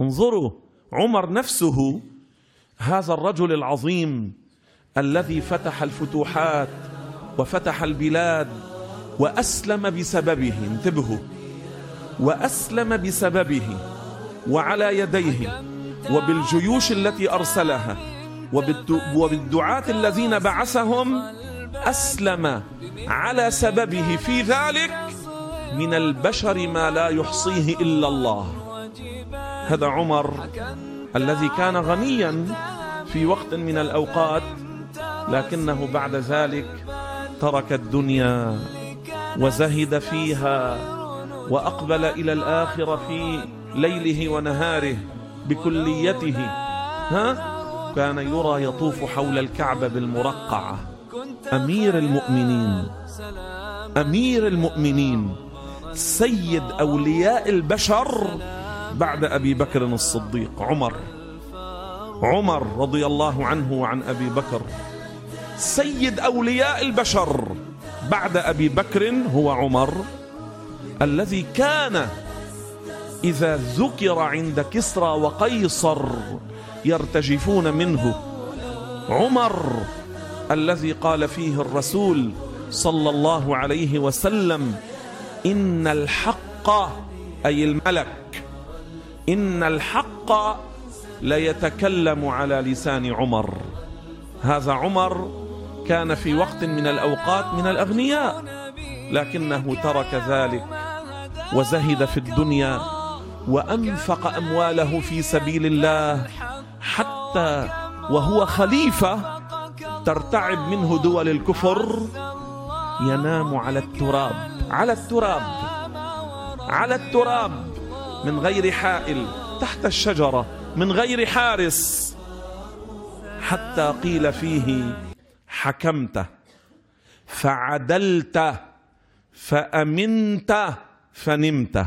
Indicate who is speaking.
Speaker 1: انظروا عمر نفسه هذا الرجل العظيم الذي فتح الفتوحات وفتح البلاد وأسلم بسببه انتبهوا وأسلم بسببه وعلى يديه وبالجيوش التي أرسلها وبالدعاة الذين بعثهم أسلم على سببه في ذلك من البشر ما لا يحصيه إلا الله. هذا عمر الذي كان غنيا في وقت من الأوقات لكنه بعد ذلك ترك الدنيا وزهد فيها وأقبل إلى الآخرة في ليله ونهاره بكليته. ها؟ كان يرى يطوف حول الكعبة بالمرقعة. أمير المؤمنين أمير المؤمنين سيد أولياء البشر بعد أبي بكر الصديق عمر. عمر رضي الله عنه وعن أبي بكر. سيد أولياء البشر. بعد أبي بكر هو عمر. الذي كان إذا ذكر عند كسرى وقيصر يرتجفون منه. عمر الذي قال فيه الرسول صلى الله عليه وسلم إن الحق أي الملك. إن الحق ليتكلم على لسان عمر. هذا عمر كان في وقت من الأوقات من الأغنياء لكنه ترك ذلك وزهد في الدنيا وأنفق أمواله في سبيل الله حتى وهو خليفة ترتعب منه دول الكفر ينام على التراب على التراب على التراب. من غير حائل تحت الشجرة من غير حارس. حتى قيل فيه حكمت فعدلت فأمنت فنمت.